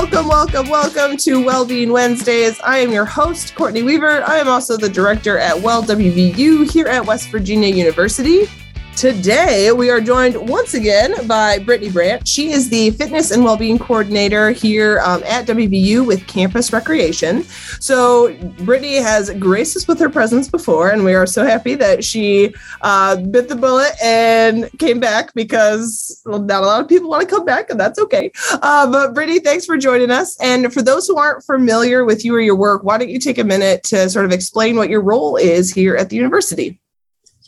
welcome, welcome, welcome to Wellbeing Wednesdays. I am your host, Courtney Weaver. I am also the director at Well WVU here at West Virginia University. Today, we are joined once again by Brittany Brandt. She is the fitness and well-being coordinator here um, at WVU with Campus Recreation. So, Brittany has graced us with her presence before, and we are so happy that she uh, bit the bullet and came back because not a lot of people want to come back, and that's okay. Uh, but Brittany, thanks for joining us. And for those who aren't familiar with you or your work, why don't you take a minute to sort of explain what your role is here at the university?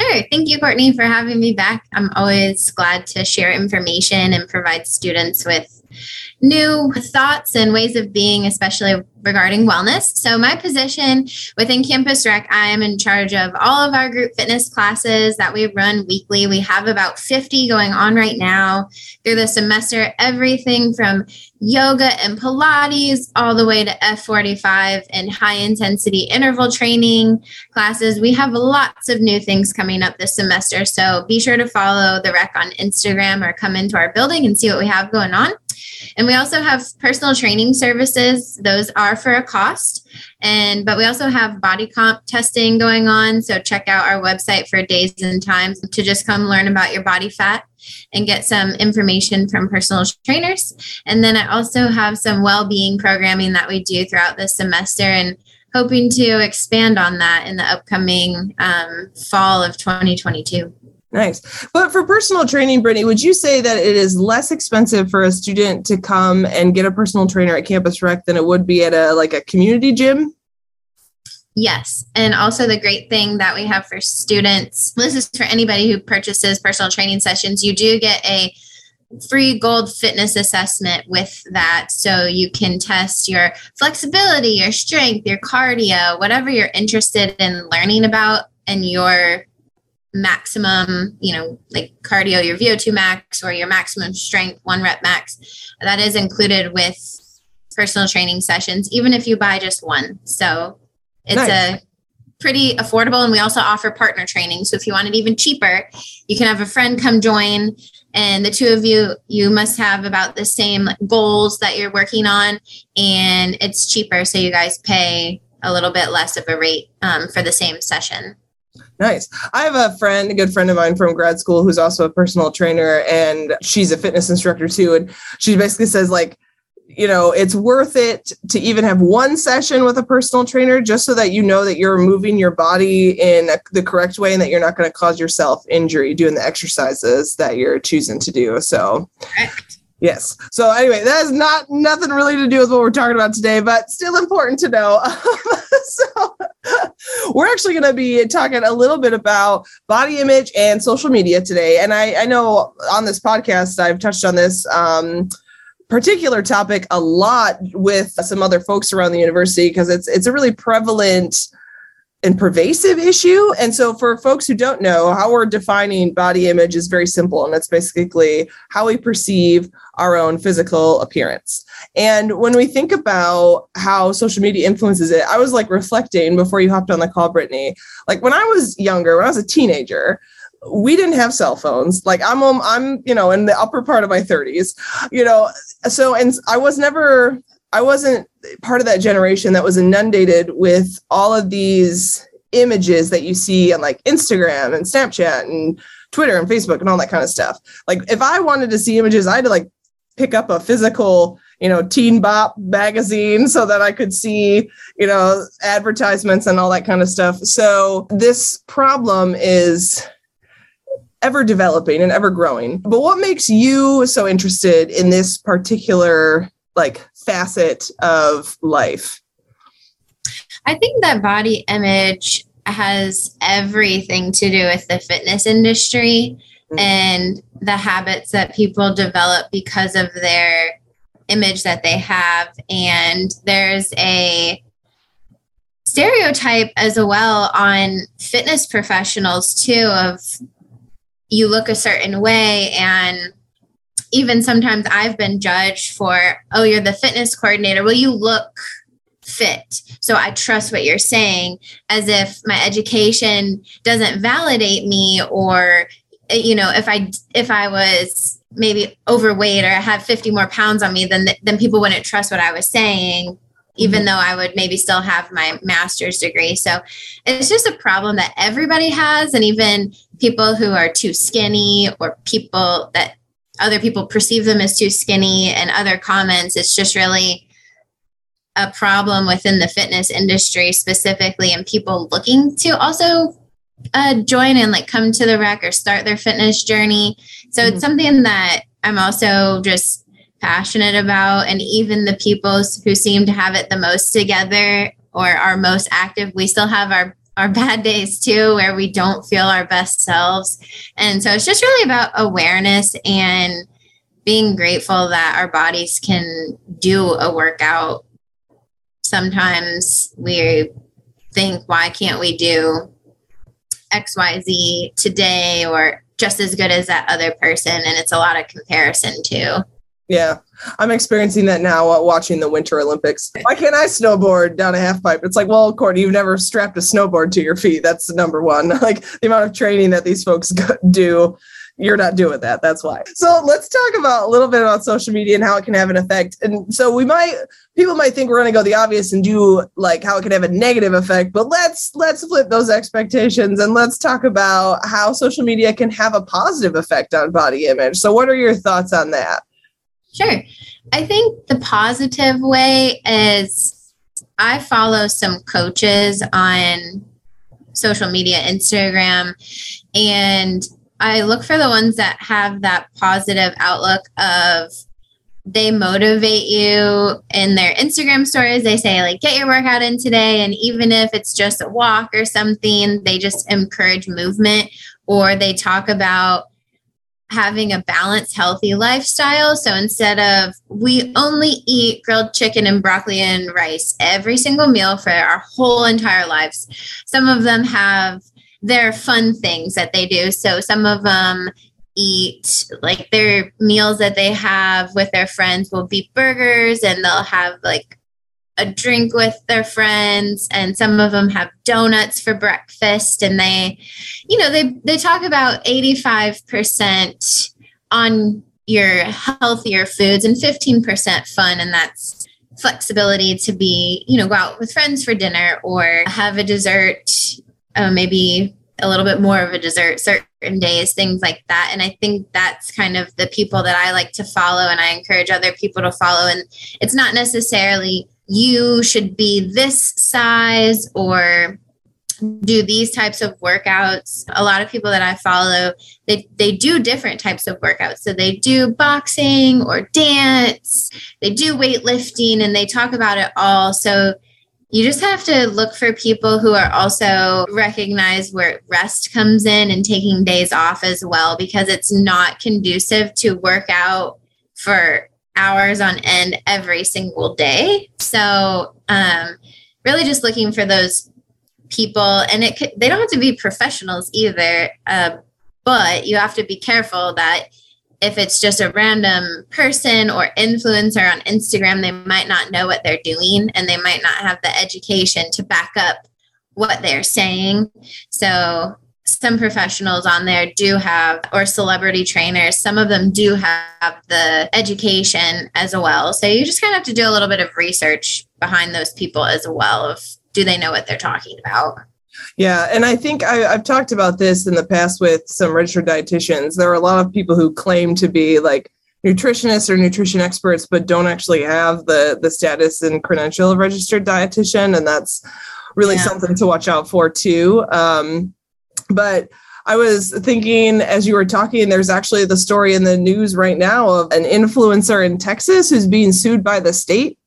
Sure. Thank you, Courtney, for having me back. I'm always glad to share information and provide students with new thoughts and ways of being, especially regarding wellness. So, my position within Campus Rec, I am in charge of all of our group fitness classes that we run weekly. We have about 50 going on right now through the semester, everything from yoga and Pilates all the way to F45 and high intensity interval training classes. We have lots of new things coming up this semester. So, be sure to follow the rec on Instagram or come into our building and see what we have going on. And we also have personal training services. Those are for a cost. And but we also have body comp testing going on. So check out our website for days and times to just come learn about your body fat and get some information from personal trainers. And then I also have some well-being programming that we do throughout the semester and hoping to expand on that in the upcoming um, fall of 2022. Nice. But for personal training, Brittany, would you say that it is less expensive for a student to come and get a personal trainer at Campus Rec than it would be at a like a community gym? Yes. And also the great thing that we have for students, this is for anybody who purchases personal training sessions, you do get a free gold fitness assessment with that. So you can test your flexibility, your strength, your cardio, whatever you're interested in learning about and your maximum, you know, like cardio, your VO2 max or your maximum strength, one rep max. That is included with personal training sessions, even if you buy just one. So it's nice. a pretty affordable. And we also offer partner training. So if you want it even cheaper, you can have a friend come join and the two of you you must have about the same goals that you're working on and it's cheaper so you guys pay a little bit less of a rate um, for the same session Nice. I have a friend, a good friend of mine from grad school who's also a personal trainer and she's a fitness instructor too. And she basically says, like, you know, it's worth it to even have one session with a personal trainer just so that you know that you're moving your body in a, the correct way and that you're not going to cause yourself injury doing the exercises that you're choosing to do. So, Correct. Yes. So anyway, that is not nothing really to do with what we're talking about today, but still important to know. so we're actually going to be talking a little bit about body image and social media today. And I, I know on this podcast I've touched on this um, particular topic a lot with some other folks around the university because it's it's a really prevalent and pervasive issue. And so, for folks who don't know, how we're defining body image is very simple. And it's basically how we perceive our own physical appearance. And when we think about how social media influences it, I was like reflecting before you hopped on the call, Brittany. Like when I was younger, when I was a teenager, we didn't have cell phones. Like I'm, I'm, you know, in the upper part of my 30s, you know. So, and I was never I wasn't part of that generation that was inundated with all of these images that you see on like Instagram and Snapchat and Twitter and Facebook and all that kind of stuff. Like if I wanted to see images, I had to like pick up a physical, you know, Teen Bop magazine so that I could see, you know, advertisements and all that kind of stuff. So this problem is ever developing and ever growing. But what makes you so interested in this particular like facet of life? I think that body image has everything to do with the fitness industry mm-hmm. and the habits that people develop because of their image that they have. And there's a stereotype as well on fitness professionals too of you look a certain way and even sometimes I've been judged for, oh, you're the fitness coordinator. Well, you look fit. So I trust what you're saying as if my education doesn't validate me or you know, if I if I was maybe overweight or I have 50 more pounds on me, then then people wouldn't trust what I was saying, even mm-hmm. though I would maybe still have my master's degree. So it's just a problem that everybody has, and even people who are too skinny or people that other people perceive them as too skinny and other comments. It's just really a problem within the fitness industry specifically and people looking to also uh, join and like come to the rec or start their fitness journey. So mm-hmm. it's something that I'm also just passionate about. And even the people who seem to have it the most together or are most active, we still have our our bad days too where we don't feel our best selves. And so it's just really about awareness and being grateful that our bodies can do a workout. Sometimes we think, why can't we do XYZ today or just as good as that other person? And it's a lot of comparison too. Yeah, I'm experiencing that now watching the Winter Olympics. Why can't I snowboard down a half pipe? It's like, well, Courtney, you've never strapped a snowboard to your feet. That's number one. Like the amount of training that these folks do you're not doing that. That's why. So let's talk about a little bit about social media and how it can have an effect. And so we might people might think we're going to go the obvious and do like how it can have a negative effect, but let's let's flip those expectations and let's talk about how social media can have a positive effect on body image. So what are your thoughts on that? Sure. I think the positive way is I follow some coaches on social media, Instagram, and I look for the ones that have that positive outlook of they motivate you in their Instagram stories. They say, like, get your workout in today. And even if it's just a walk or something, they just encourage movement or they talk about having a balanced, healthy lifestyle. So instead of we only eat grilled chicken and broccoli and rice every single meal for our whole entire lives, some of them have their fun things that they do. So some of them eat like their meals that they have with their friends will be burgers and they'll have like a drink with their friends and some of them have donuts for breakfast and they you know they they talk about 85% on your healthier foods and 15% fun and that's flexibility to be you know go out with friends for dinner or have a dessert uh, maybe a little bit more of a dessert certain days, things like that. And I think that's kind of the people that I like to follow and I encourage other people to follow. And it's not necessarily you should be this size or do these types of workouts. A lot of people that I follow, they, they do different types of workouts. So they do boxing or dance, they do weightlifting, and they talk about it all. So you just have to look for people who are also recognize where rest comes in and taking days off as well because it's not conducive to work out for hours on end every single day so um, really just looking for those people and it they don't have to be professionals either uh, but you have to be careful that if it's just a random person or influencer on Instagram, they might not know what they're doing and they might not have the education to back up what they're saying. So, some professionals on there do have, or celebrity trainers, some of them do have the education as well. So, you just kind of have to do a little bit of research behind those people as well of do they know what they're talking about? Yeah, and I think I, have talked about this in the past with some registered dietitians. There are a lot of people who claim to be like nutritionists or nutrition experts, but don't actually have the the status and credential of registered dietitian, and that's really yeah. something to watch out for too. Um, but I was thinking as you were talking, there's actually the story in the news right now of an influencer in Texas who's being sued by the state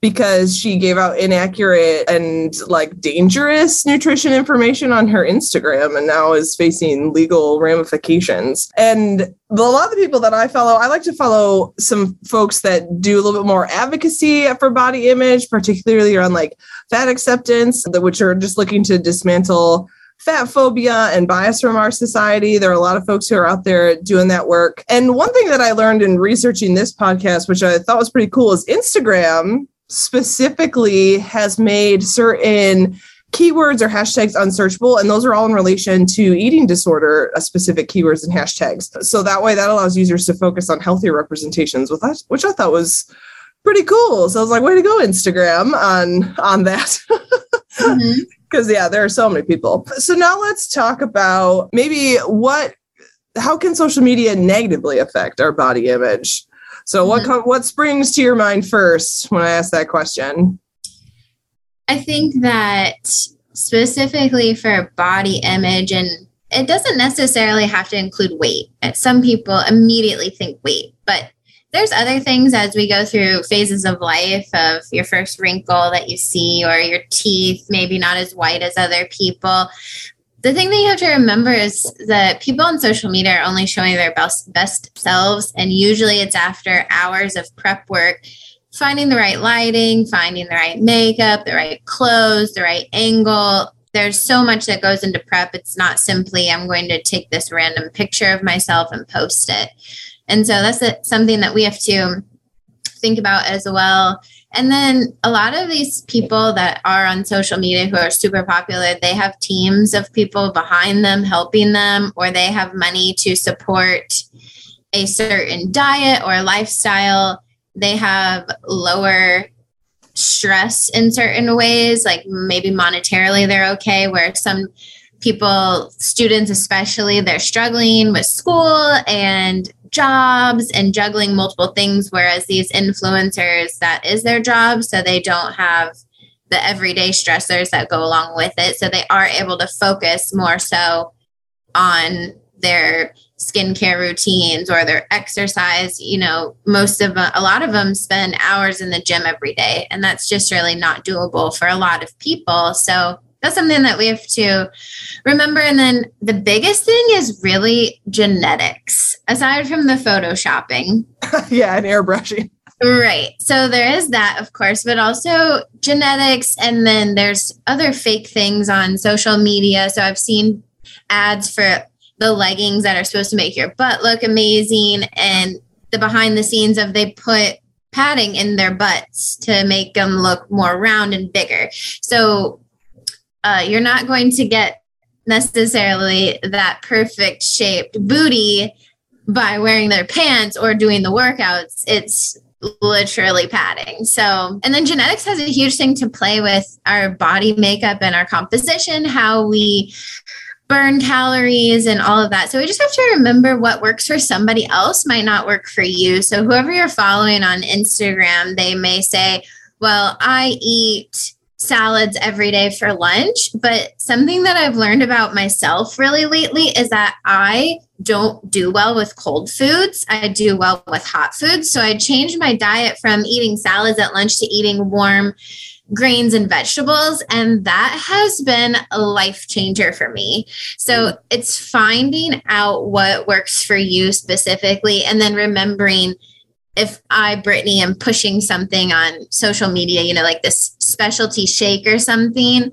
because she gave out inaccurate and like dangerous nutrition information on her Instagram and now is facing legal ramifications. And a lot of the people that I follow, I like to follow some folks that do a little bit more advocacy for body image, particularly around like fat acceptance, which are just looking to dismantle fat phobia and bias from our society. There are a lot of folks who are out there doing that work. And one thing that I learned in researching this podcast, which I thought was pretty cool, is Instagram specifically has made certain keywords or hashtags unsearchable and those are all in relation to eating disorder uh, specific keywords and hashtags so that way that allows users to focus on healthier representations with us which i thought was pretty cool so i was like way to go instagram on on that because mm-hmm. yeah there are so many people so now let's talk about maybe what how can social media negatively affect our body image so mm-hmm. what what springs to your mind first when i ask that question I think that specifically for body image, and it doesn't necessarily have to include weight. Some people immediately think weight, but there's other things as we go through phases of life of your first wrinkle that you see or your teeth maybe not as white as other people the thing that you have to remember is that people on social media are only showing their best best selves and usually it's after hours of prep work finding the right lighting, finding the right makeup, the right clothes, the right angle. There's so much that goes into prep. It's not simply, I'm going to take this random picture of myself and post it. And so that's something that we have to think about as well. And then a lot of these people that are on social media who are super popular, they have teams of people behind them helping them, or they have money to support a certain diet or lifestyle they have lower stress in certain ways like maybe monetarily they're okay where some people students especially they're struggling with school and jobs and juggling multiple things whereas these influencers that is their job so they don't have the everyday stressors that go along with it. So they are able to focus more so on their skincare routines or their exercise. You know most of a lot of them spend hours in the gym every day and that's just really not doable for a lot of people. So that's something that we have to remember and then the biggest thing is really genetics aside from the photoshopping yeah and airbrushing Right. So there is that, of course, but also genetics. And then there's other fake things on social media. So I've seen ads for the leggings that are supposed to make your butt look amazing and the behind the scenes of they put padding in their butts to make them look more round and bigger. So uh, you're not going to get necessarily that perfect shaped booty by wearing their pants or doing the workouts. It's literally padding. So, and then genetics has a huge thing to play with our body makeup and our composition, how we burn calories and all of that. So we just have to remember what works for somebody else might not work for you. So whoever you're following on Instagram, they may say, well, I eat salads every day for lunch. But something that I've learned about myself really lately is that I don't do well with cold foods. I do well with hot foods. So I changed my diet from eating salads at lunch to eating warm grains and vegetables. And that has been a life changer for me. So it's finding out what works for you specifically and then remembering if I, Brittany, am pushing something on social media, you know, like this specialty shake or something,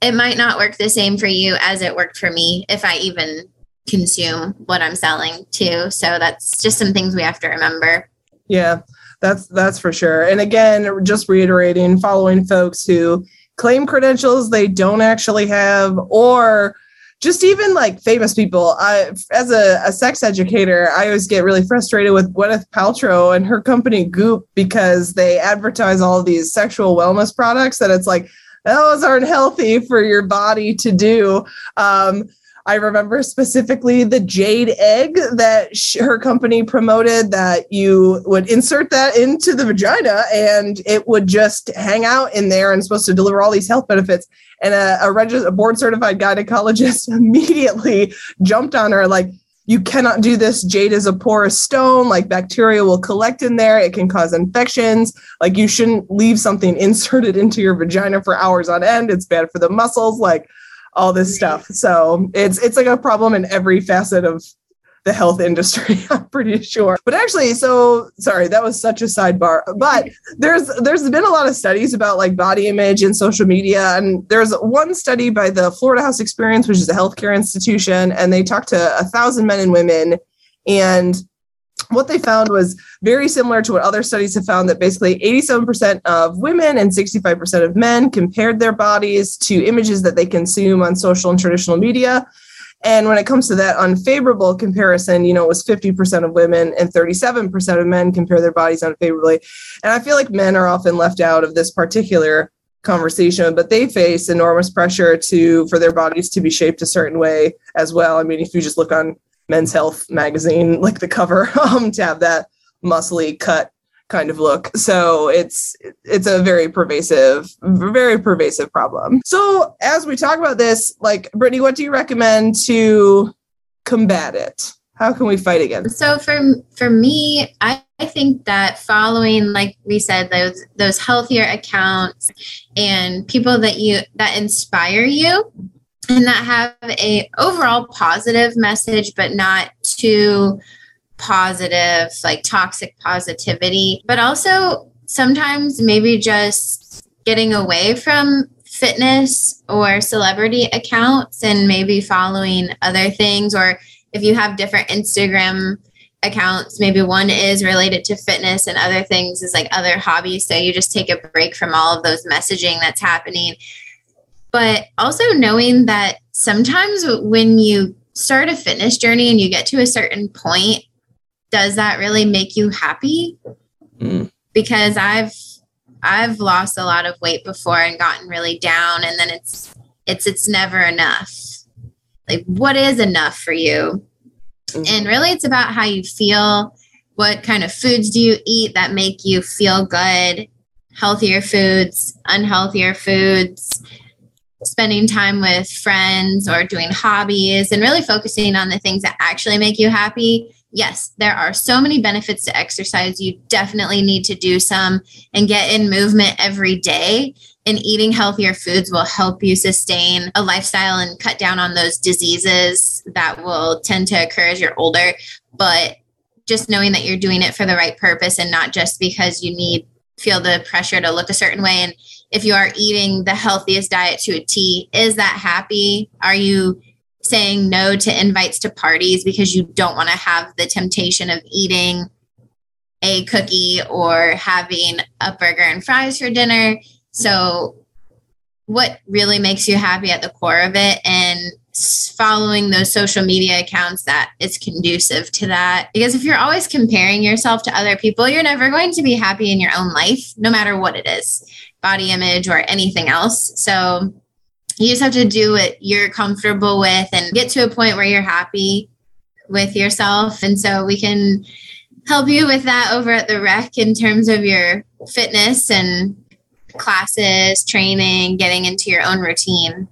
it might not work the same for you as it worked for me if I even consume what I'm selling too. So that's just some things we have to remember. Yeah. That's that's for sure. And again, just reiterating, following folks who claim credentials they don't actually have, or just even like famous people. I, as a, a, sex educator, I always get really frustrated with Gwyneth Paltrow and her company Goop because they advertise all these sexual wellness products that it's like those aren't healthy for your body to do. Um, I remember specifically the jade egg that sh- her company promoted that you would insert that into the vagina and it would just hang out in there and supposed to deliver all these health benefits. And a, a, reg- a board certified gynecologist immediately jumped on her like, you cannot do this. Jade is a porous stone. Like bacteria will collect in there. It can cause infections. Like you shouldn't leave something inserted into your vagina for hours on end. It's bad for the muscles. Like all this stuff. So it's it's like a problem in every facet of the health industry i'm pretty sure. But actually so sorry that was such a sidebar but there's there's been a lot of studies about like body image and social media. And there's one study by the florida house experience which is a healthcare institution and they talked to a thousand men and women. And what they found was very similar to what other studies have found that basically 87% of women and 65% of men compared their bodies to images that they consume on social and traditional media. And when it comes to that unfavorable comparison, you know, it was 50% of women and 37% of men compare their bodies unfavorably. And I feel like men are often left out of this particular conversation, but they face enormous pressure to for their bodies to be shaped a certain way as well. I mean, if you just look on Men's Health magazine, like the cover, um, to have that muscly cut kind of look. So it's it's a very pervasive, very pervasive problem. So as we talk about this, like Brittany, what do you recommend to combat it? How can we fight against? So for for me, I, I think that following, like we said, those those healthier accounts and people that you that inspire you and that have a overall positive message, but not too positive, like toxic positivity, but also sometimes maybe just getting away from fitness or celebrity accounts and maybe following other things. Or if you have different Instagram accounts, maybe one is related to fitness and other things is like other hobbies. So you just take a break from all of those messaging that's happening. But also knowing that sometimes when you start a fitness journey and you get to a certain point, does that really make you happy? Mm. Because I've I've lost a lot of weight before and gotten really down and then it's it's it's never enough. Like what is enough for you? Mm-hmm. And really it's about how you feel. What kind of foods do you eat that make you feel good? Healthier foods, unhealthier foods, spending time with friends or doing hobbies and really focusing on the things that actually make you happy yes, there are so many benefits to exercise. You definitely need to do some and get in movement every day. And eating healthier foods will help you sustain a lifestyle and cut down on those diseases that will tend to occur as you're older. But just knowing that you're doing it for the right purpose and not just because you need feel the pressure to look a certain way and if you are eating the healthiest diet to a T is that happy are you saying no to invites to parties because you don't want to have the temptation of eating a cookie or having a burger and fries for dinner. So, what really makes you happy at the core of it and following those social media accounts that is conducive to that. Because if you're always comparing yourself to other people, you're never going to be happy in your own life, no matter what it is body image or anything else. So, you just have to do what you're comfortable with and get to a point where you're happy with yourself. And so we can help you with that over at the rec in terms of your fitness and classes, training, getting into your own routine.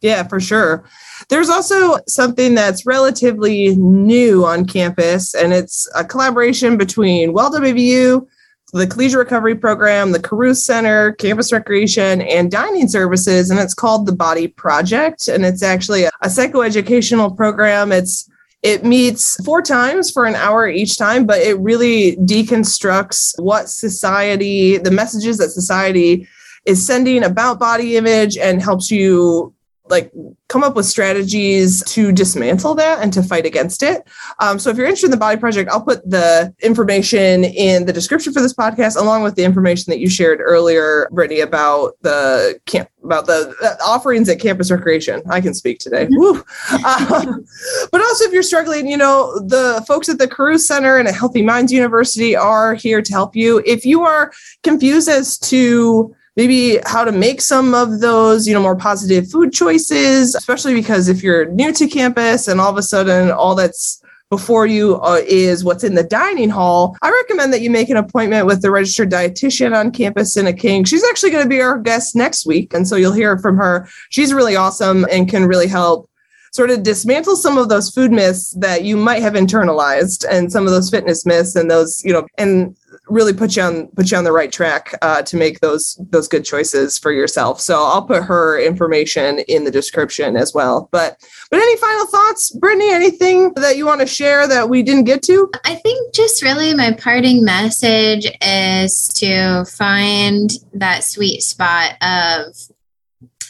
Yeah, for sure. There's also something that's relatively new on campus, and it's a collaboration between Well WVU, the Collegiate Recovery Program, the Carruth Center, Campus Recreation, and Dining Services, and it's called the Body Project. And it's actually a, a psychoeducational program. It's it meets four times for an hour each time, but it really deconstructs what society, the messages that society is sending about body image and helps you like come up with strategies to dismantle that and to fight against it. Um, so if you're interested in the body project, I'll put the information in the description for this podcast, along with the information that you shared earlier, Brittany, about the camp about the, the offerings at campus recreation. I can speak today. Mm-hmm. Um, but also if you're struggling, you know, the folks at the Carruth Center and at Healthy Minds University are here to help you. If you are confused as to maybe how to make some of those, you know, more positive food choices, especially because if you're new to campus and all of a sudden all that's before you uh, is what's in the dining hall, I recommend that you make an appointment with the registered dietitian on campus in a King. She's actually going to be our guest next week. And so you'll hear from her. She's really awesome and can really help sort of dismantle some of those food myths that you might have internalized and some of those fitness myths and those, you know, and really put you on put you on the right track uh, to make those those good choices for yourself. So I'll put her information in the description as well. But but any final thoughts, Brittany? Anything that you want to share that we didn't get to? I think just really my parting message is to find that sweet spot of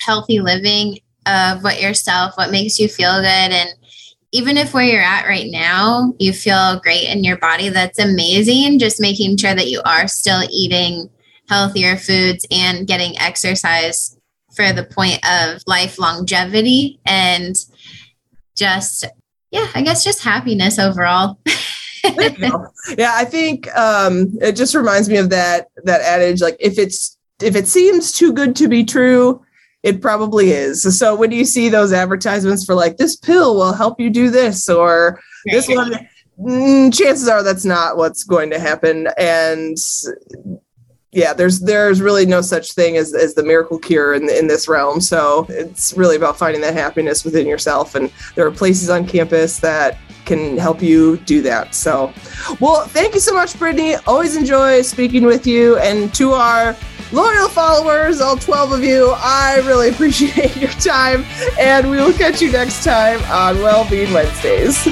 healthy living of what yourself, what makes you feel good and even if where you're at right now, you feel great in your body, that's amazing. Just making sure that you are still eating healthier foods and getting exercise for the point of life longevity and just, yeah, I guess just happiness overall. yeah, I think um, it just reminds me of that that adage like if it's if it seems too good to be true, it probably is. So when you see those advertisements for like this pill will help you do this or this one, mm, chances are that's not what's going to happen. And yeah, there's there's really no such thing as, as the miracle cure in in this realm. So it's really about finding that happiness within yourself. And there are places on campus that can help you do that. So, well, thank you so much, Brittany. Always enjoy speaking with you. And to our loyal followers, all 12 of you, I really appreciate your time. And we will catch you next time on Wellbeing Wednesdays.